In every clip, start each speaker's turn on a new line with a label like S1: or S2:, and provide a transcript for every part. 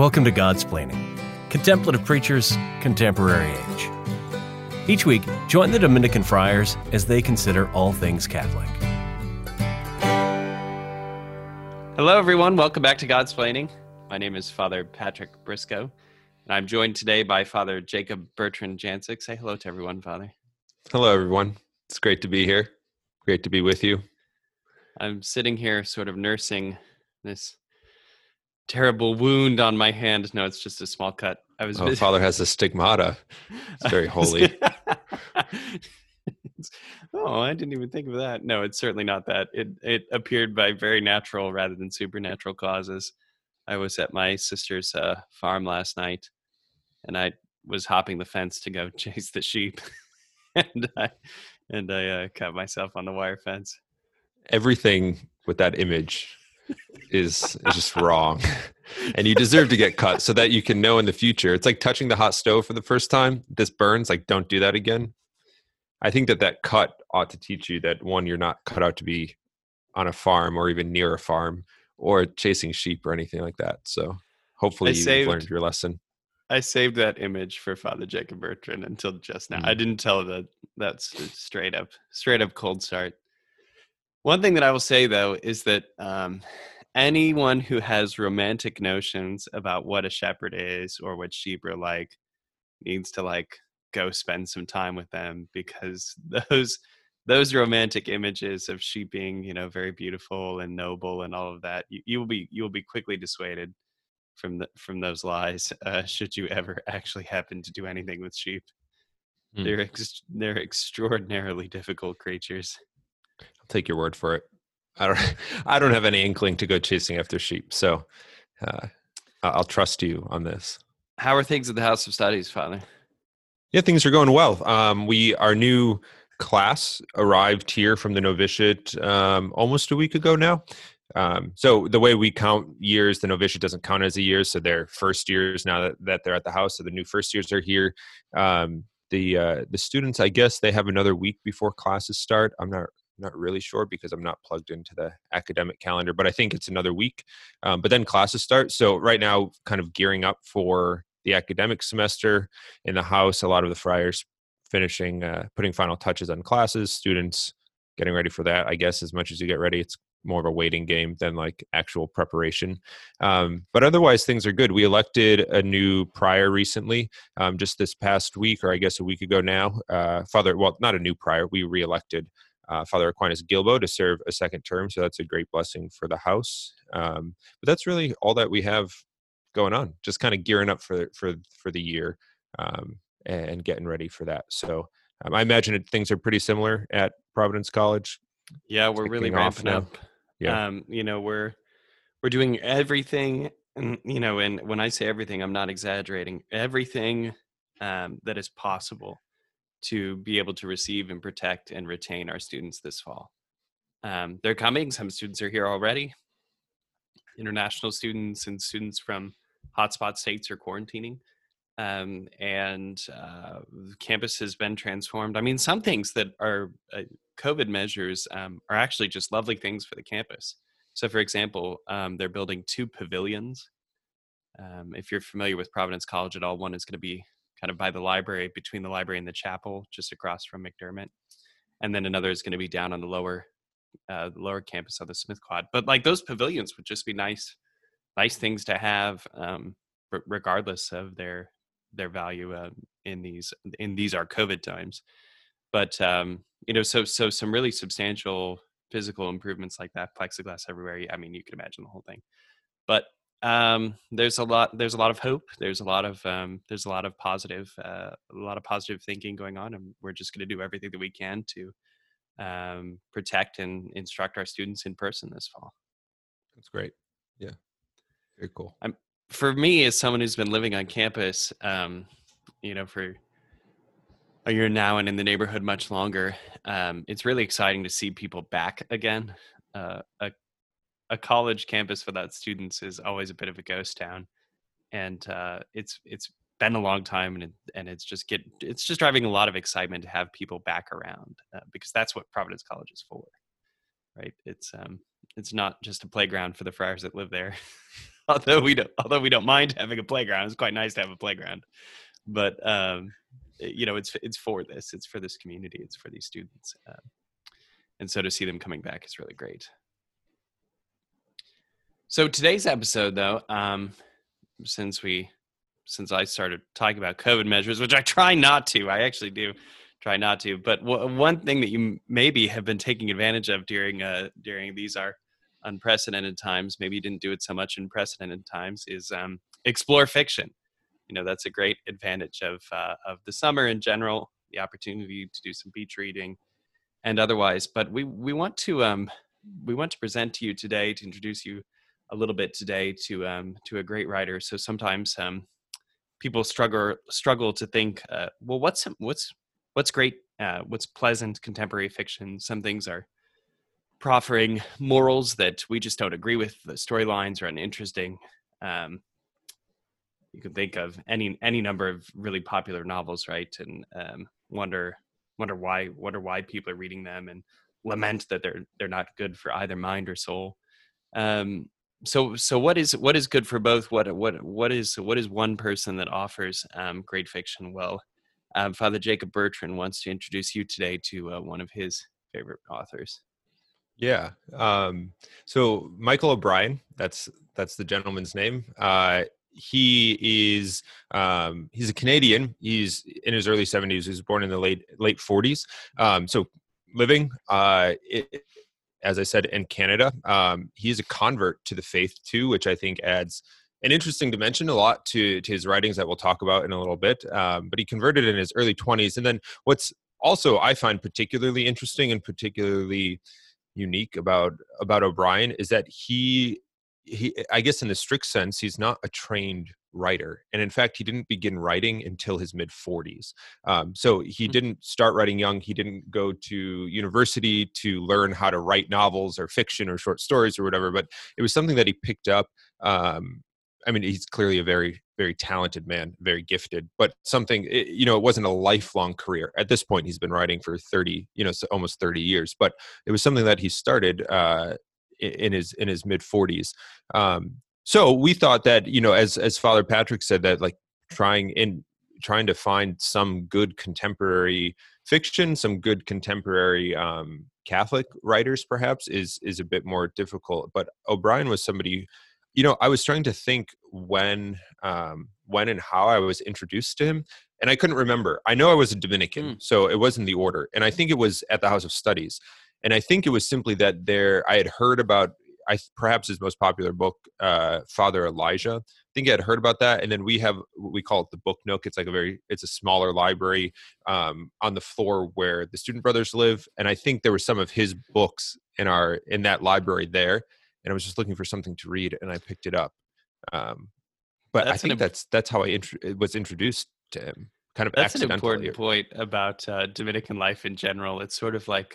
S1: Welcome to Godsplaining, Contemplative Preachers, Contemporary Age. Each week, join the Dominican friars as they consider all things Catholic.
S2: Hello, everyone. Welcome back to Godsplaining. My name is Father Patrick Briscoe, and I'm joined today by Father Jacob Bertrand Janczyk. Say hello to everyone, Father.
S3: Hello, everyone. It's great to be here. Great to be with you.
S2: I'm sitting here sort of nursing this terrible wound on my hand. No, it's just a small cut.
S3: I was. Oh, Father has a stigmata. It's very holy.
S2: oh, I didn't even think of that. No, it's certainly not that. It it appeared by very natural rather than supernatural causes. I was at my sister's uh, farm last night, and I was hopping the fence to go chase the sheep, and I and I uh, cut myself on the wire fence.
S3: Everything with that image is, is just wrong. and you deserve to get cut so that you can know in the future. It's like touching the hot stove for the first time. This burns, like don't do that again. I think that that cut ought to teach you that one, you're not cut out to be on a farm or even near a farm or chasing sheep or anything like that. So hopefully you've learned your lesson.
S2: I saved that image for Father Jacob Bertrand until just now. Mm. I didn't tell that that's straight up, straight up cold start. One thing that I will say though is that um, anyone who has romantic notions about what a shepherd is or what sheep are like needs to like go spend some time with them because those those romantic images of sheep being you know very beautiful and noble and all of that you, you will be you will be quickly dissuaded from the, from those lies uh, should you ever actually happen to do anything with sheep mm. they're ex- they're extraordinarily difficult creatures
S3: I'll take your word for it. I don't I don't have any inkling to go chasing after sheep, so uh, I'll trust you on this.
S2: How are things at the House of Studies, Father?
S3: Yeah, things are going well. Um, we our new class arrived here from the novitiate um, almost a week ago now. Um, so the way we count years, the novitiate doesn't count as a year. So they're first years now that, that they're at the house. So the new first years are here. Um, the uh, the students, I guess, they have another week before classes start. I'm not not really sure because I'm not plugged into the academic calendar, but I think it's another week. Um, but then classes start. So right now, kind of gearing up for the academic semester in the house. A lot of the friars finishing, uh, putting final touches on classes. Students getting ready for that. I guess as much as you get ready, it's more of a waiting game than like actual preparation. Um, but otherwise, things are good. We elected a new prior recently, um, just this past week, or I guess a week ago now. Uh, Father, well, not a new prior. We reelected uh, Father Aquinas Guilbeau to serve a second term. So that's a great blessing for the house. Um, but that's really all that we have going on. Just kind of gearing up for for for the year um, and getting ready for that. So um, I imagine it, things are pretty similar at Providence College.
S2: Yeah, we're really ramping up. Yeah, um, you know we're we're doing everything. And, you know, and when I say everything, I'm not exaggerating. Everything um, that is possible to be able to receive and protect and retain our students this fall. Um, they're coming. Some students are here already. International students and students from hotspot states are quarantining. Um, and uh, campus has been transformed. I mean, some things that are uh, COVID measures um, are actually just lovely things for the campus. So, for example, um, they're building two pavilions. Um, if you're familiar with Providence College at all, one is going to be kind of by the library, between the library and the chapel, just across from McDermott. And then another is going to be down on the lower, uh, lower campus of the Smith Quad. But like those pavilions would just be nice, nice things to have, um, regardless of their their value uh, in these in these are COVID times. But um, you know, so so some really substantial physical improvements like that, plexiglass everywhere. I mean, you can imagine the whole thing. But um, there's a lot there's a lot of hope there's a lot of um, there's a lot of positive uh, a lot of positive thinking going on and we're just going to do everything that we can to um, protect and instruct our students in person this fall.
S3: That's great. Yeah. Very cool.
S2: I'm, for me as someone who's been living on campus um, you know for a year now and in the neighborhood much longer um, it's really exciting to see people back again uh, a a college campus without students is always a bit of a ghost town, and uh, it's it's been a long time, and it, and it's just get it's just driving a lot of excitement to have people back around uh, because that's what Providence College is for, right? It's um it's not just a playground for the friars that live there, although we don't although we don't mind having a playground it's quite nice to have a playground. But um, you know it's it's for this it's for this community it's for these students um, and so to see them coming back is really great so today's episode though um, since we since i started talking about covid measures which i try not to i actually do try not to but w- one thing that you maybe have been taking advantage of during uh during these are unprecedented times maybe you didn't do it so much in precedented times is um, explore fiction. You know that's a great advantage of uh, of the summer in general the opportunity to do some beach reading and otherwise but we we want to um we want to present to you today to introduce you a little bit today to um to a great writer so sometimes um people struggle struggle to think uh, well what's what's what's great uh, what's pleasant contemporary fiction some things are proffering morals that we just don't agree with. The storylines are uninteresting. Um, you can think of any any number of really popular novels, right? And um, wonder wonder why wonder why people are reading them and lament that they're they're not good for either mind or soul. Um, so so what is what is good for both? What what what is what is one person that offers um, great fiction? Well, um, Father Jacob Bertrand wants to introduce you today to uh, one of his favorite authors.
S3: Yeah. Um, so Michael O'Brien, that's that's the gentleman's name. Uh, he is um, he's a Canadian. He's in his early 70s. He was born in the late late 40s. Um, so living, uh, it, as I said, in Canada. Um, he's a convert to the faith too, which I think adds an interesting dimension a lot to, to his writings that we'll talk about in a little bit. Um, but he converted in his early 20s. And then what's also I find particularly interesting and particularly unique about about O'Brien is that he he I guess in the strict sense he's not a trained writer and in fact he didn't begin writing until his mid 40s um, so he mm-hmm. didn't start writing young he didn't go to university to learn how to write novels or fiction or short stories or whatever but it was something that he picked up um, I mean, he's clearly a very, very talented man, very gifted, but something, you know, it wasn't a lifelong career. At this point, he's been writing for 30, you know, almost 30 years, but it was something that he started uh, in his, in his mid 40s. Um, so we thought that, you know, as, as Father Patrick said, that like trying in, trying to find some good contemporary fiction, some good contemporary um, Catholic writers, perhaps, is is a bit more difficult. But O'Brien was somebody you know, I was trying to think when, um, when and how I was introduced to him, and I couldn't remember. I know I was a Dominican, mm. so it wasn't the order, and I think it was at the House of Studies, and I think it was simply that there I had heard about. I perhaps his most popular book, uh, Father Elijah. I think I had heard about that, and then we have we call it the Book Nook. It's like a very it's a smaller library um, on the floor where the student brothers live, and I think there were some of his books in our in that library there and I was just looking for something to read, and I picked it up. Um, but that's I think imp- that's that's how I int- was introduced to him. Kind of
S2: that's an important point about uh, Dominican life in general. It's sort of like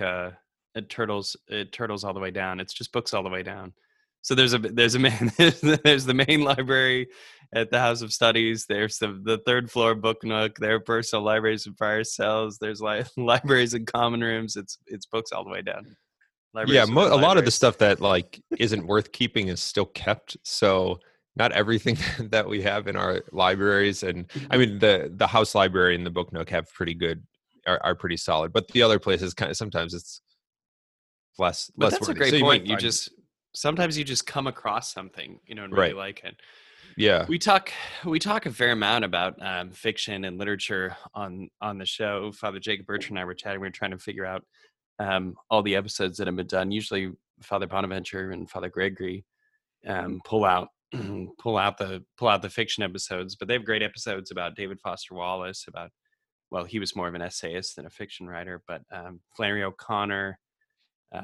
S2: uh, turtles, it turtles all the way down. It's just books all the way down. So there's a there's a man there's the main library at the House of Studies. There's the the third floor book nook. There are personal libraries and fire cells. There's li- libraries and common rooms. It's it's books all the way down
S3: yeah, mo- a lot of the stuff that like isn't worth keeping is still kept. So not everything that we have in our libraries, and I mean the the house library and the book nook have pretty good are, are pretty solid, but the other places kind of sometimes it's less.
S2: But
S3: less
S2: that's
S3: worthy.
S2: a great so point. You, you just sometimes you just come across something you know and really right. like it.
S3: Yeah,
S2: we talk we talk a fair amount about um, fiction and literature on on the show. Father Jacob Bertrand and I were chatting. We were trying to figure out um, all the episodes that have been done. Usually, Father Bonaventure and Father Gregory um, pull out pull out the pull out the fiction episodes, but they have great episodes about David Foster Wallace. About well, he was more of an essayist than a fiction writer, but um, Flannery O'Connor,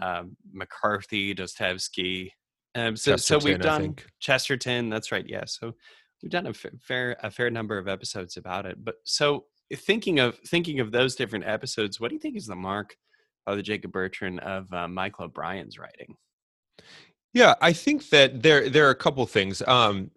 S2: uh, McCarthy, Dostoevsky. Um, so, so we've done Chesterton. That's right. Yeah. So we've done a fair a fair number of episodes about it. But so thinking of thinking of those different episodes, what do you think is the mark Father Jacob Bertrand of uh, Michael O'Brien's writing?
S3: Yeah, I think that there there are a couple things. Um,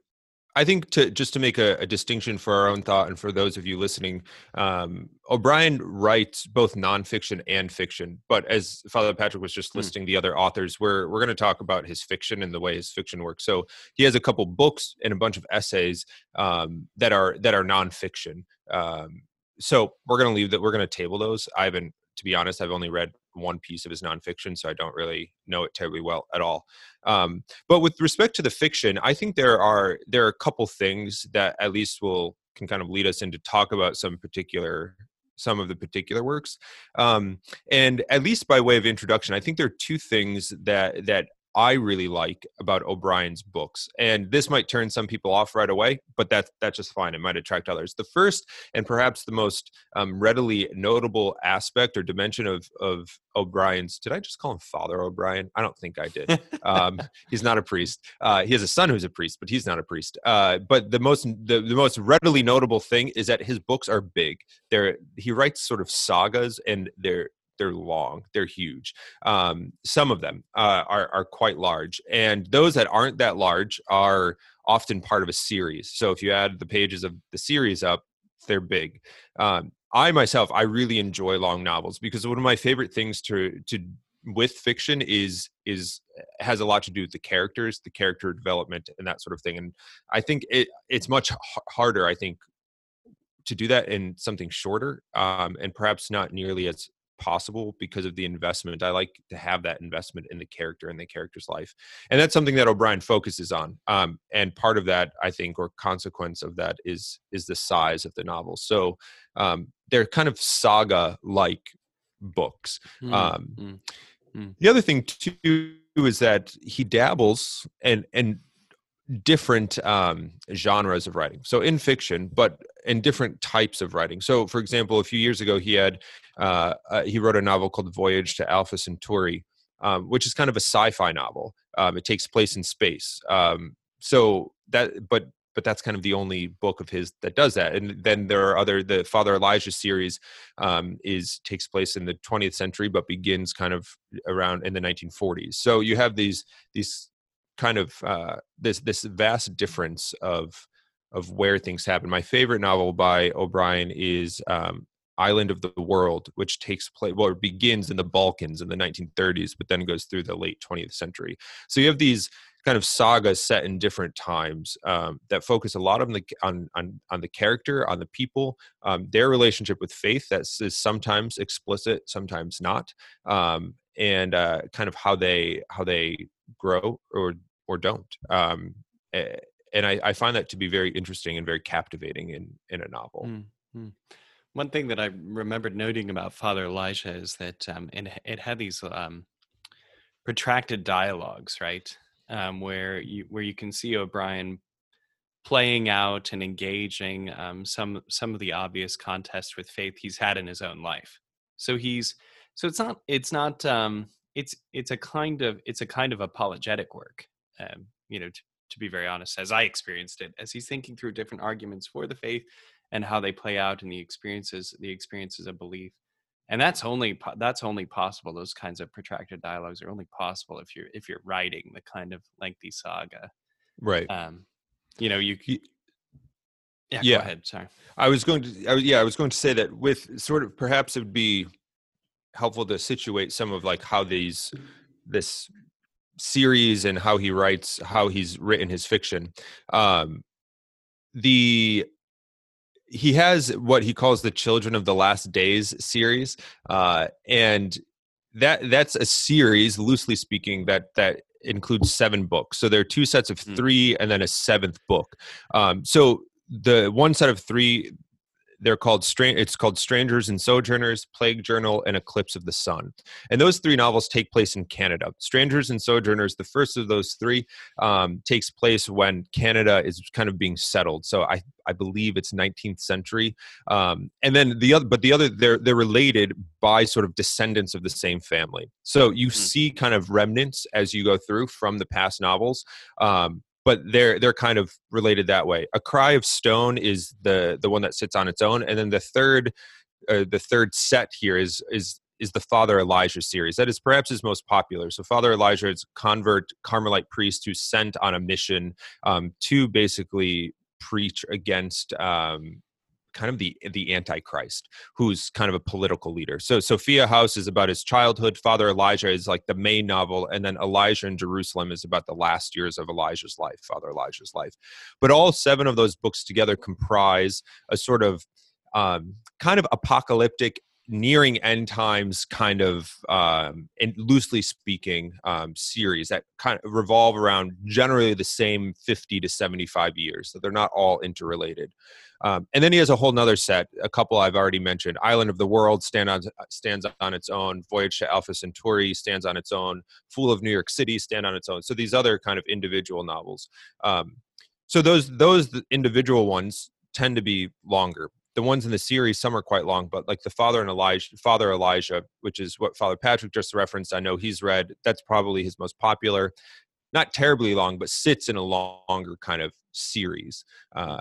S3: I think to just to make a, a, distinction for our own thought and for those of you listening, um, O'Brien writes both nonfiction and fiction. But as Father Patrick was just hmm. listing mm. the other authors, we're we're going to talk about his fiction and the way his fiction works. So he has a couple books and a bunch of essays um, that are that are nonfiction. Um, so we're going to leave that. We're going to table those. I haven't, be honest, I've only read one piece of his nonfiction, so I don't really know it terribly well at all. Um, but with respect to the fiction, I think there are there are a couple things that at least will can kind of lead us into talk about some particular some of the particular works um, and at least by way of introduction i think there are two things that that I really like about O'Brien's books. And this might turn some people off right away, but that's that's just fine. It might attract others. The first and perhaps the most um, readily notable aspect or dimension of of O'Brien's did I just call him Father O'Brien? I don't think I did. um, he's not a priest. Uh, he has a son who's a priest, but he's not a priest. Uh, but the most the, the most readily notable thing is that his books are big. They're he writes sort of sagas and they're they're long, they're huge. Um, some of them uh, are are quite large, and those that aren't that large are often part of a series. So if you add the pages of the series up, they're big. Um, I myself, I really enjoy long novels because one of my favorite things to to with fiction is is has a lot to do with the characters, the character development, and that sort of thing. And I think it it's much harder. I think to do that in something shorter um, and perhaps not nearly as possible because of the investment. I like to have that investment in the character and the character's life, and that's something that O'Brien focuses on. Um, and part of that, I think, or consequence of that is is the size of the novel. So um, they're kind of saga-like books. Mm, um, mm, mm. The other thing too is that he dabbles and and different um, genres of writing. So in fiction, but in different types of writing. So, for example, a few years ago, he had uh, uh, he wrote a novel called Voyage to Alpha Centauri, um, which is kind of a sci-fi novel. Um, it takes place in space. Um, so that, but but that's kind of the only book of his that does that. And then there are other. The Father Elijah series um, is takes place in the 20th century, but begins kind of around in the 1940s. So you have these these kind of uh, this this vast difference of of where things happen. My favorite novel by O'Brien is um, Island of the World, which takes place well, it begins in the Balkans in the 1930s, but then goes through the late 20th century. So you have these kind of sagas set in different times um, that focus a lot on the on on, on the character, on the people, um, their relationship with faith. That is sometimes explicit, sometimes not, um, and uh, kind of how they how they grow or or don't. Um, and I, I, find that to be very interesting and very captivating in in a novel. Mm-hmm.
S2: One thing that I remembered noting about Father Elijah is that um, it, it had these um, protracted dialogues, right, um, where you where you can see O'Brien playing out and engaging um, some some of the obvious contests with faith he's had in his own life. So he's so it's not it's not um, it's it's a kind of it's a kind of apologetic work um, you know, to, to be very honest, as I experienced it, as he's thinking through different arguments for the faith and how they play out in the experiences, the experiences of belief. And that's only that's only possible. Those kinds of protracted dialogues are only possible if you're if you're writing the kind of lengthy saga,
S3: right?
S2: Um, you know, you. you yeah,
S3: yeah.
S2: Go ahead. Sorry.
S3: I was going to. I, yeah, I was going to say that with sort of perhaps it would be helpful to situate some of like how these this series and how he writes, how he's written his fiction. Um, the he has what he calls the Children of the Last Days series, uh, and that that's a series, loosely speaking, that that includes seven books. So there are two sets of hmm. three, and then a seventh book. Um, so the one set of three they're called it's called strangers and sojourners plague journal and eclipse of the sun. And those three novels take place in canada. Strangers and sojourners the first of those three um, takes place when canada is kind of being settled. So i i believe it's 19th century. Um, and then the other but the other they're they're related by sort of descendants of the same family. So you mm-hmm. see kind of remnants as you go through from the past novels. Um, but they're they're kind of related that way. A Cry of Stone is the the one that sits on its own, and then the third uh, the third set here is is is the Father Elijah series. That is perhaps his most popular. So Father Elijah is convert Carmelite priest who's sent on a mission um, to basically preach against um, kind of the the antichrist who's kind of a political leader. So sophia house is about his childhood father elijah is like the main novel and then elijah in jerusalem is about the last years of elijah's life father elijah's life. But all seven of those books together comprise a sort of um, kind of apocalyptic nearing end times kind of um, and loosely speaking um, series that kind of revolve around generally the same 50 to 75 years so they're not all interrelated. Um, and then he has a whole nother set a couple i've already mentioned island of the world stand on, stands on its own voyage to alpha centauri stands on its own fool of new york city stand on its own so these other kind of individual novels. Um, so those those individual ones tend to be longer the ones in the series some are quite long but like the father and elijah father elijah which is what father patrick just referenced i know he's read that's probably his most popular. Not terribly long but sits in a longer kind of series uh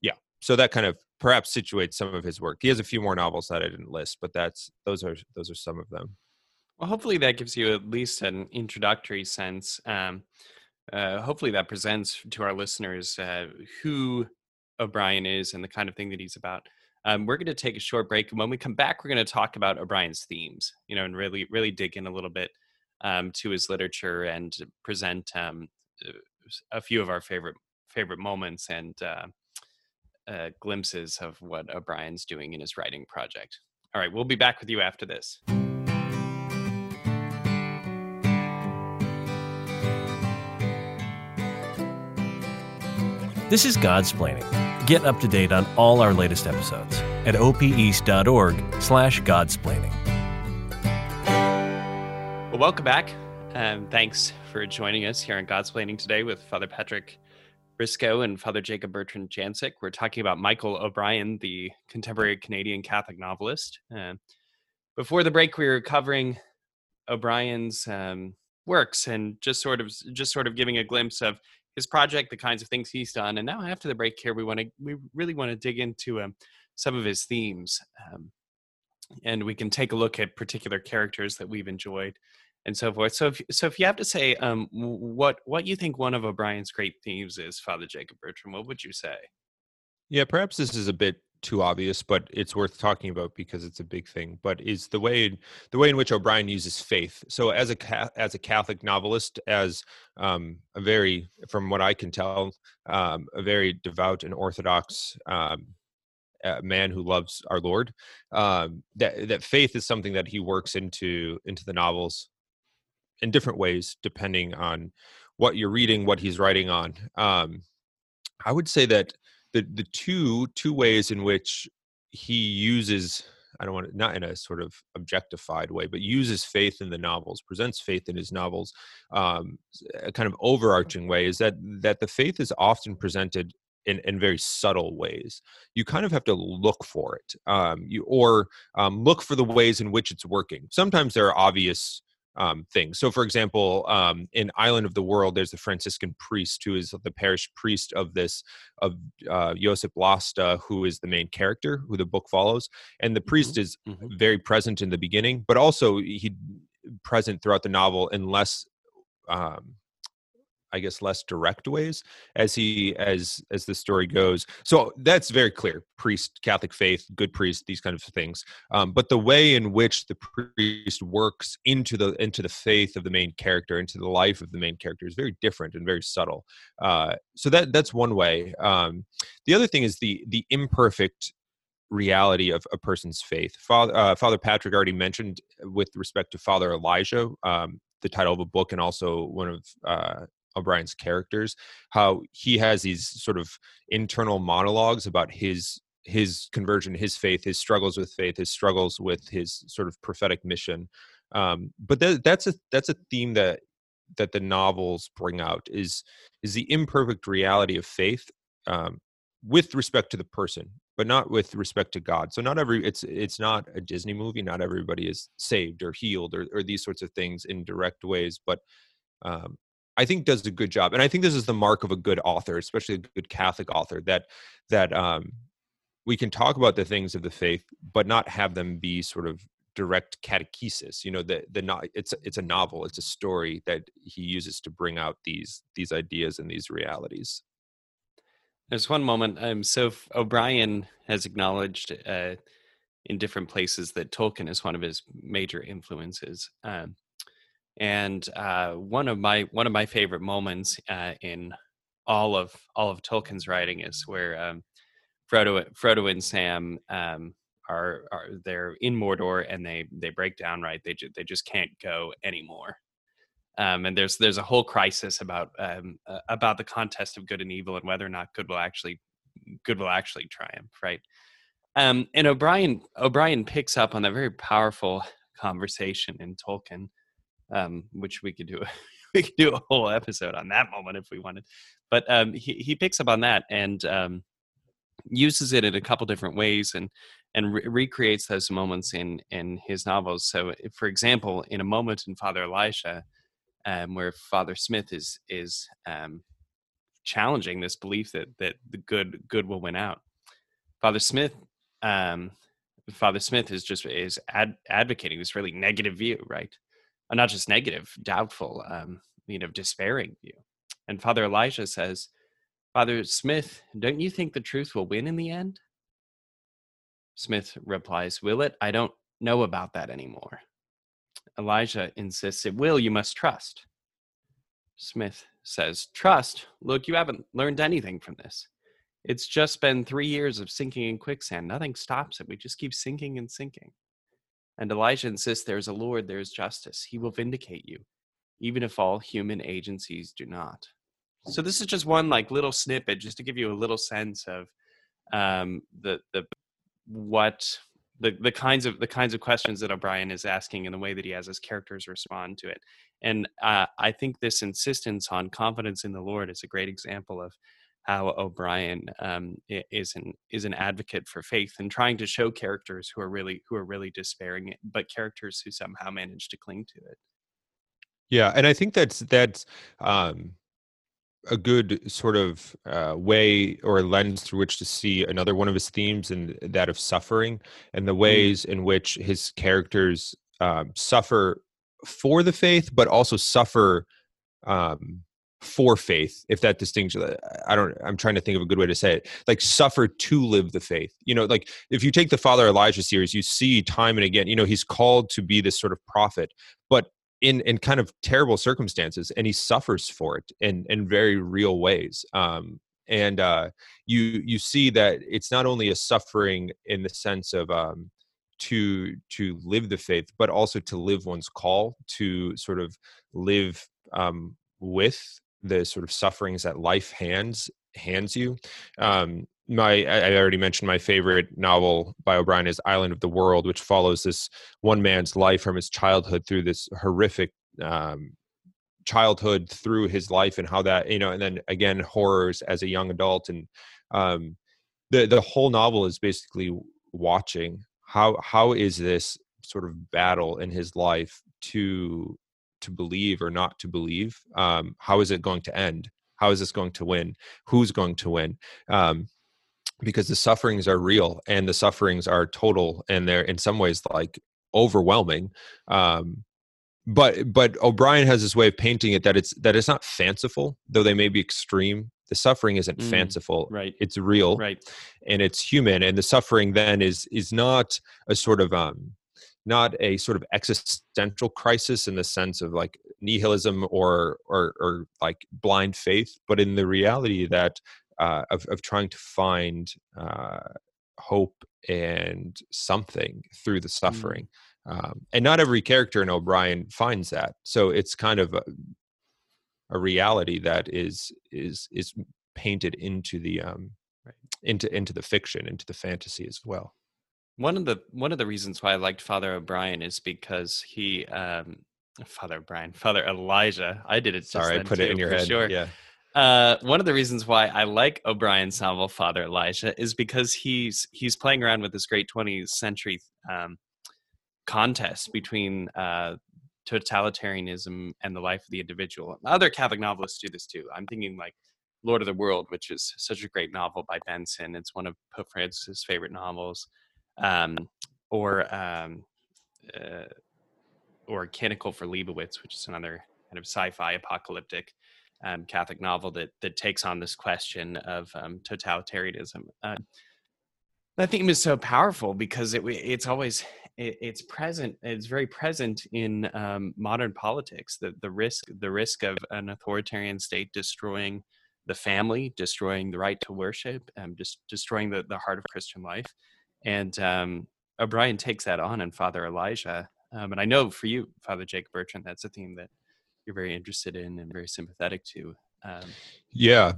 S3: yeah. So that kind of perhaps situates some of his work. He has a few more novels that i didn't list but that's those are those are some of them.
S2: Well hopefully that gives you at least an introductory sense um uh, hopefully that presents to our listeners uh, who O'Brien is and the kind of thing that he's about. Um, we're going to take a short break, and when we come back, we're going to talk about O'Brien's themes, you know, and really, really dig in a little bit um, to his literature and present um, uh, a few of our favorite favorite moments and uh, uh, glimpses of what O'Brien's doing in his writing project. All right, we'll be back with you after this.
S1: This is Godsplaining. Get up to date on all our latest episodes at opeast.org slash godsplaining.
S2: Well, welcome back. Um, thanks for joining us here on Godsplaining today with Father Patrick Briscoe and Father Jacob Bertrand Janczyk. We're talking about Michael O'Brien, the contemporary Canadian Catholic novelist. Uh, before the break, we were covering O'Brien's um, works and just sort of just sort of giving a glimpse of his project, the kinds of things he's done. And now after the break here, we want to we really want to dig into um, some of his themes, um, and we can take a look at particular characters that we've enjoyed and so forth. So if so, if you have to say um, what what you think one of O'Brien's great themes is, Father Jacob Bertrand, what would you say?
S3: Yeah, perhaps this is a bit too obvious, but it's worth talking about because it's a big thing. But is the way the way in which O'Brien uses faith. So as a as a Catholic novelist, as um, a very, from what I can tell, um, a very devout and orthodox um, man who loves our Lord. Um, that that faith is something that he works into into the novels in different ways, depending on what you're reading, what he's writing on. Um, I would say that the the two two ways in which he uses I don't want to not in a sort of objectified way, but uses faith in the novels, presents faith in his novels, um, a kind of overarching way is that that the faith is often presented in, in very subtle ways. You kind of have to look for it, um, you or um, look for the ways in which it's working. Sometimes there are obvious um, things. So, for example, um, in Island of the World, there's the Franciscan priest who is the parish priest of this of uh, Josip Lasta, who is the main character who the book follows, and the priest mm-hmm. is mm-hmm. very present in the beginning, but also he present throughout the novel unless um, I guess less direct ways as he as as the story goes. So that's very clear. Priest, Catholic faith, good priest, these kind of things. Um, but the way in which the priest works into the into the faith of the main character, into the life of the main character, is very different and very subtle. Uh, so that that's one way. Um, the other thing is the the imperfect reality of a person's faith. Father, uh, Father Patrick already mentioned with respect to Father Elijah, um, the title of a book and also one of uh, O'Brien's characters, how he has these sort of internal monologues about his his conversion, his faith, his struggles with faith, his struggles with his sort of prophetic mission. Um, but that, that's a that's a theme that that the novels bring out is is the imperfect reality of faith um, with respect to the person, but not with respect to God. So not every it's it's not a Disney movie. Not everybody is saved or healed or, or these sorts of things in direct ways, but um, I think does a good job. And I think this is the mark of a good author, especially a good Catholic author, that that um, we can talk about the things of the faith, but not have them be sort of direct catechesis you know the the not it's it's a novel it's a story that he uses to bring out these these ideas and these realities
S2: there's one moment um so o'brien has acknowledged uh in different places that tolkien is one of his major influences um and uh one of my one of my favorite moments uh in all of all of tolkien's writing is where um frodo frodo and sam um are are they're in Mordor and they they break down right? They ju- they just can't go anymore. Um, and there's there's a whole crisis about um, uh, about the contest of good and evil and whether or not good will actually good will actually triumph right? Um, and O'Brien O'Brien picks up on that very powerful conversation in Tolkien um, which we could do we could do a whole episode on that moment if we wanted but um, he he picks up on that and um, uses it in a couple different ways and and re- recreates those moments in in his novels. So, if, for example, in a moment in Father Elijah, um, where Father Smith is is um, challenging this belief that that the good good will win out. Father Smith, um, Father Smith is just is ad- advocating this really negative view, right? Uh, not just negative, doubtful, um, you know, despairing view. And Father Elijah says, Father Smith, don't you think the truth will win in the end? Smith replies, Will it? I don't know about that anymore. Elijah insists, It will, you must trust. Smith says, Trust? Look, you haven't learned anything from this. It's just been three years of sinking in quicksand. Nothing stops it. We just keep sinking and sinking. And Elijah insists there's a Lord, there's justice. He will vindicate you, even if all human agencies do not. So this is just one like little snippet, just to give you a little sense of um, the the what the the kinds of the kinds of questions that O'Brien is asking and the way that he has his characters respond to it. And uh, I think this insistence on confidence in the Lord is a great example of how O'Brien um, is an is an advocate for faith and trying to show characters who are really who are really despairing, but characters who somehow manage to cling to it.
S3: Yeah, and I think that's that's um, a good sort of uh, way or lens through which to see another one of his themes and that of suffering and the mm. ways mm. in which his characters um, suffer for the faith but also suffer um, for faith if that distinction uh, i don't i'm trying to think of a good way to say it like suffer to live the faith. You know like if you take the father elijah series you see time and again you know he's called to be this sort of prophet but in in kind of terrible circumstances and he suffers for it in in very real ways. Um and uh you you see that it's not only a suffering in the sense of um to to live the faith but also to live one's call to sort of live um with the sort of sufferings that life hands hands you. Um my I already mentioned my favorite novel by O'Brien is Island of the World, which follows this one man's life from his childhood through this horrific um, childhood through his life and how that you know, and then again horrors as a young adult, and um, the the whole novel is basically watching how how is this sort of battle in his life to to believe or not to believe um, how is it going to end? How is this going to win? Who's going to win? Um, because the sufferings are real and the sufferings are total and they're in some ways like overwhelming um, but but o'brien has this way of painting it that it's that it's not fanciful though they may be extreme. The suffering isn't mm, fanciful.
S2: right.
S3: It's real
S2: right.
S3: and it's human and the suffering then is is not a sort of um not a sort of existential crisis in the sense of like nihilism or or or like blind faith but in the reality that uh, of, of trying to find uh, hope and something through the mm. suffering. Mm. Um, and not every character in O'Brien finds that. So it's kind of a, a reality that is is is painted into the um, right. into into the fiction, into the fantasy as well.
S2: One of the one of the reasons why I liked Father O'Brien is because he um, Father O'Brien, Father Elijah. I did it.
S3: Sorry, I put
S2: too,
S3: it in your head.
S2: Sure.
S3: Yeah.
S2: Uh, one of the reasons why I like O'Brien's novel Father Elijah is because he's he's playing around with this great 20th century um, contest between uh, totalitarianism and the life of the individual. Other Catholic novelists do this too. I'm thinking like Lord of the World, which is such a great novel by Benson. It's one of Pope Francis' favorite novels. Um, or um, uh, or Canticle for Leibowitz, which is another kind of sci-fi apocalyptic um, Catholic novel that that takes on this question of um, totalitarianism. Uh, that theme is so powerful because it it's always it, it's present. It's very present in um, modern politics. The the risk the risk of an authoritarian state destroying the family, destroying the right to worship, um, just destroying the, the heart of Christian life. And um, O'Brien takes that on in Father Elijah. Um, and I know for you, Father Jake Bertrand, that's a theme that you're very interested in and very sympathetic to. Um,
S3: yeah,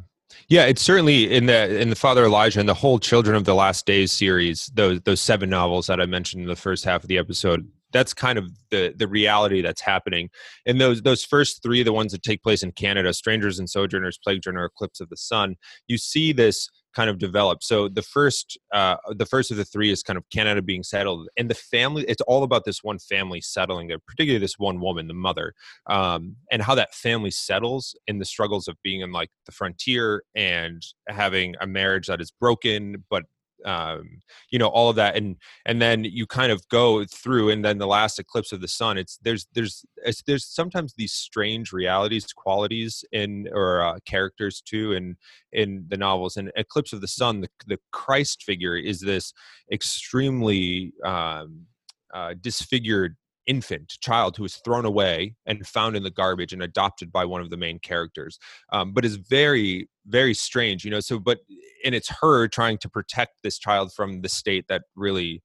S3: yeah, it's certainly in the in the Father Elijah and the whole Children of the Last Days series. Those those seven novels that I mentioned in the first half of the episode. That's kind of the the reality that's happening. And those those first three, the ones that take place in Canada, Strangers and Sojourners, Plague Journey, Eclipse of the Sun. You see this kind of develop. So the first, uh, the first of the three is kind of Canada being settled, and the family. It's all about this one family settling there, particularly this one woman, the mother, um, and how that family settles in the struggles of being in like the frontier and having a marriage that is broken, but um, you know all of that and and then you kind of go through and then the last eclipse of the sun it's there's there's it's, there's sometimes these strange realities qualities in or uh, characters too in in the novels and eclipse of the sun the, the christ figure is this extremely um, uh, disfigured infant child who is thrown away and found in the garbage and adopted by one of the main characters um, but is very very strange you know so but and it's her trying to protect this child from the state that really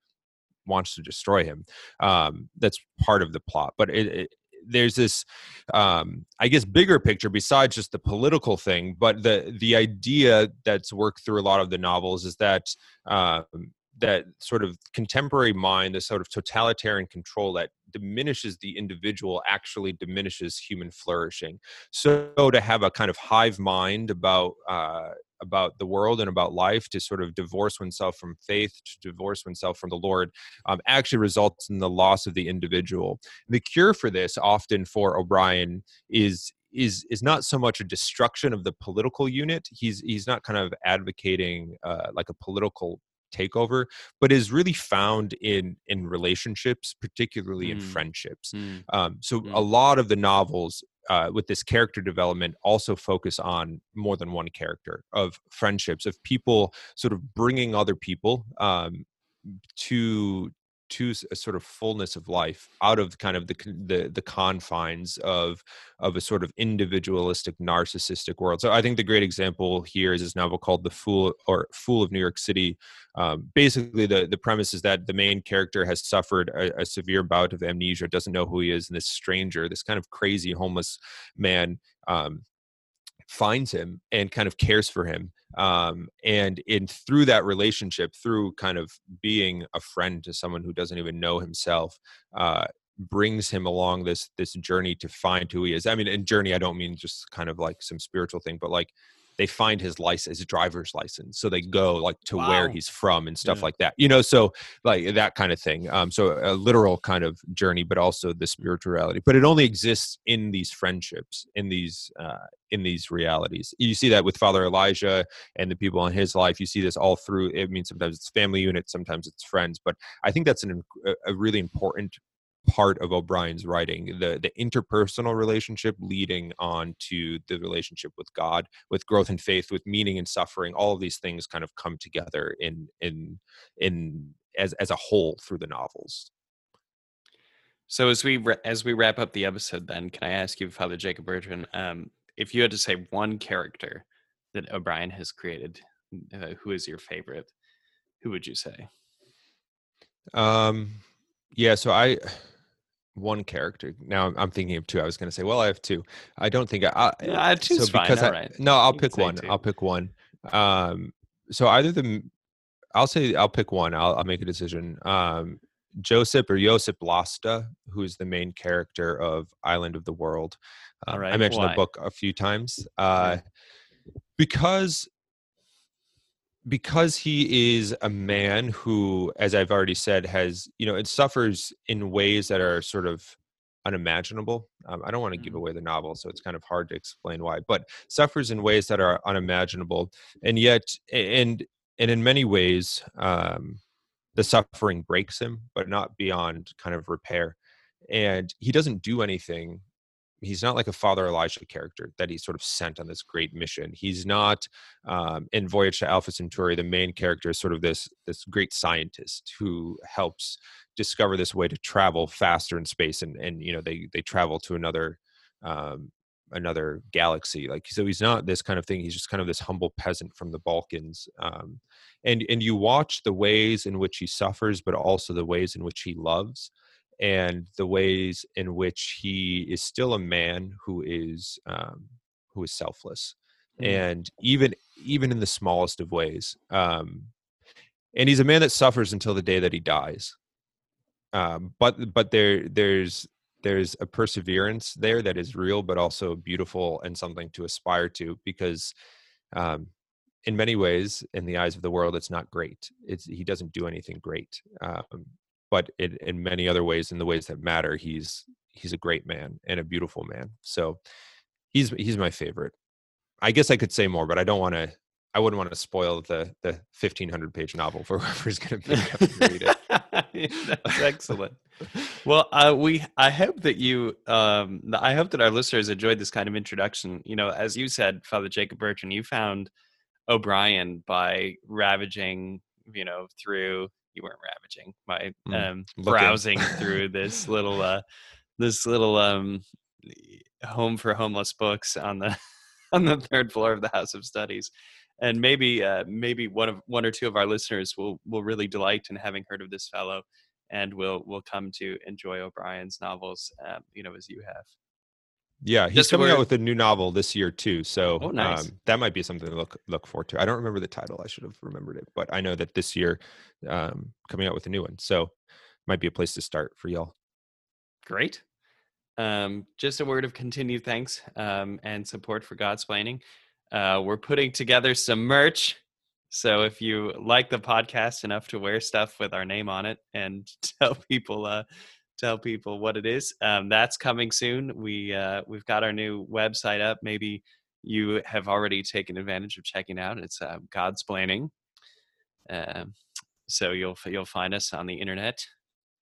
S3: wants to destroy him um, that's part of the plot but it, it there's this um, i guess bigger picture besides just the political thing but the the idea that's worked through a lot of the novels is that um, that sort of contemporary mind, this sort of totalitarian control that diminishes the individual actually diminishes human flourishing. So to have a kind of hive mind about uh, about the world and about life, to sort of divorce oneself from faith, to divorce oneself from the Lord, um, actually results in the loss of the individual. The cure for this, often for O'Brien, is is is not so much a destruction of the political unit. He's he's not kind of advocating uh, like a political takeover but is really found in in relationships particularly mm. in friendships mm. Um, so mm. a lot of the novels uh, with this character development also focus on more than one character of friendships of people sort of bringing other people um, to to a sort of fullness of life out of kind of the the, the confines of of a sort of individualistic narcissistic world. So i think the great example here is this novel called the fool or fool of new york city. Um, basically the the premise is that the main character has suffered a, a severe bout of amnesia doesn't know who he is and this stranger this kind of crazy homeless man um, finds him and kind of cares for him um, and in through that relationship through kind of being a friend to someone who doesn't even know himself uh, brings him along this this journey to find who he is. I mean in journey i don't mean just kind of like some spiritual thing but like they find his license his driver's license so they go like to wow. where he's from and stuff yeah. like that you know so like that kind of thing um so a literal kind of journey but also the spirituality but it only exists in these friendships in these uh in these realities you see that with father elijah and the people in his life you see this all through I mean, sometimes it's family unit sometimes it's friends but i think that's an a really important part of O'Brien's writing the the interpersonal relationship leading on to the relationship with God with growth and faith with meaning and suffering all of these things kind of come together in in in as as a whole through the novels.
S2: So as we as we wrap up the episode then can I ask you Father Jacob Bertrand um, if you had to say one character that O'Brien has created uh, who is your favorite who would you say?
S3: Um yeah so I one character. Now I'm thinking of two. I was going to say, well, I have two. I don't think I.
S2: I yeah, two's so because fine. I, right.
S3: No, I'll pick one. i I'll pick one. Um, so either the, I'll say I'll pick one. I'll, I'll make a decision. Um, Joseph or Josip Lasta, who's the main character of Island of the World. Um, I mentioned Why? the book a few times. Uh, because because he is a man who as i've already said has you know it suffers in ways that are sort of unimaginable um, i don't want to give mm-hmm. away the novel so it's kind of hard to explain why but suffers in ways that are unimaginable and yet and and in many ways um, the suffering breaks him, but not beyond kind of repair. And he doesn't do anything. He's not like a Father Elijah character that he's sort of sent on this great mission. He's not um, in Voyage to Alpha Centauri. The main character is sort of this this great scientist who helps discover this way to travel faster in space, and and you know they they travel to another um, another galaxy like so he's not this kind of thing he's just kind of this humble peasant from the balkans um, and and you watch the ways in which he suffers but also the ways in which he loves and the ways in which he is still a man who is um, who is selfless mm. and even even in the smallest of ways um, and he's a man that suffers until the day that he dies um, but but there there's there's a perseverance there that is real but also beautiful and something to aspire to because um, in many ways in the eyes of the world it's not great it's he doesn't do anything great um, but in, in many other ways in the ways that matter he's he's a great man and a beautiful man so he's he's my favorite i guess i could say more but i don't want to I wouldn't want to spoil the the fifteen hundred page novel for whoever's going to pick up and read
S2: it. That's excellent. Well, uh, we I hope that you um, I hope that our listeners enjoyed this kind of introduction. You know, as you said, Father Jacob Bertrand, you found O'Brien by ravaging, you know, through you weren't ravaging by mm, um, browsing through this little uh, this little um, home for homeless books on the on the third floor of the House of Studies and maybe uh, maybe one of one or two of our listeners will will really delight in having heard of this fellow, and will will come to enjoy O'Brien's novels, um, you know, as you have.
S3: Yeah, he's Just coming out with a new novel this year too, so oh, nice. um, that might be something to look look forward to. I don't remember the title; I should have remembered it, but I know that this year um, coming out with a new one, so might be a place to start for y'all.
S2: Great. Um, just a word of continued thanks um, and support for Godsplaining. Uh, we're putting together some merch. So if you like the podcast enough to wear stuff with our name on it and tell people uh, tell people what it is, um, that's coming soon. We uh, we've got our new website up. Maybe you have already taken advantage of checking out. It's uh, Godsplaining. Um, so you'll you'll find us on the internet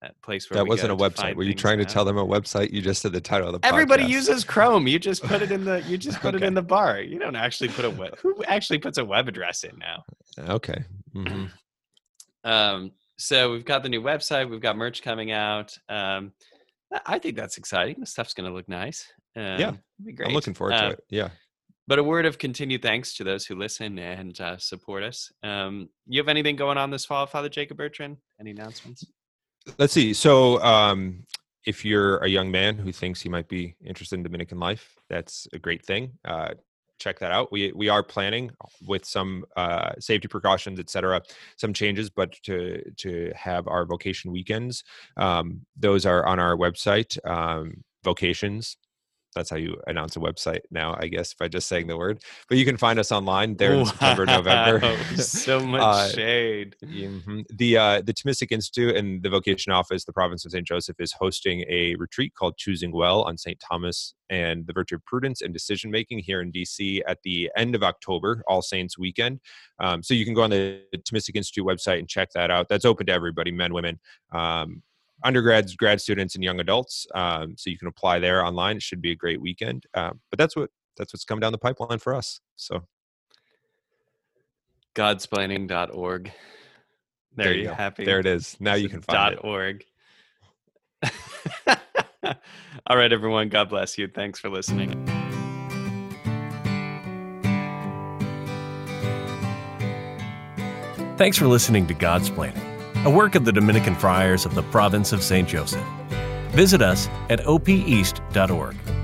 S2: that place where
S3: that wasn't a website. Were you trying to tell them a website? You just said the title of the
S2: Everybody podcast. uses Chrome. You just put it in the you just put okay. it in the bar. You don't actually put a web. Who actually puts a web address in now?
S3: Okay. Mm-hmm.
S2: Um. So we've got the new website. We've got merch coming out. Um. I think that's exciting. The stuff's going to look nice. Um,
S3: yeah, be great. I'm looking forward to uh, it. Yeah.
S2: But a word of continued thanks to those who listen and uh, support us. Um, you have anything going on this fall, Father Jacob Bertrand? Any announcements?
S3: let's see. So, um, if you're a young man who thinks he might be interested in Dominican life, that's a great thing. Uh, check that out. We we are planning with some uh, safety precautions, etc., some changes, but to to have our vocation weekends. Um, those are on our website, um, vocations that's how you announce a website now, I guess, by just saying the word. But you can find us online there in. September, November.
S2: so much uh, shade.
S3: Mm-hmm. The uh, the Thomistic Institute and the Vocation Office, the province of St. Joseph, is hosting a retreat called Choosing Well on St. Thomas and the Virtue of Prudence and Decision Making here in DC at the end of October, All Saints weekend. Um, so you can go on the Thomistic Institute website and check that out. That's open to everybody, men, women. Um, undergrads, grad students, and young adults. Um, so you can apply there online. It should be a great weekend. Um, but that's what that's what's coming down the pipeline for us. So
S2: godsplaining.org. There, there you, you happy.
S3: There it is. Now you can find
S2: dot org. All right, everyone. God bless you. Thanks for listening.
S1: Thanks for listening to Godsplaining a work of the Dominican Friars of the Province of St. Joseph. Visit us at opeast.org.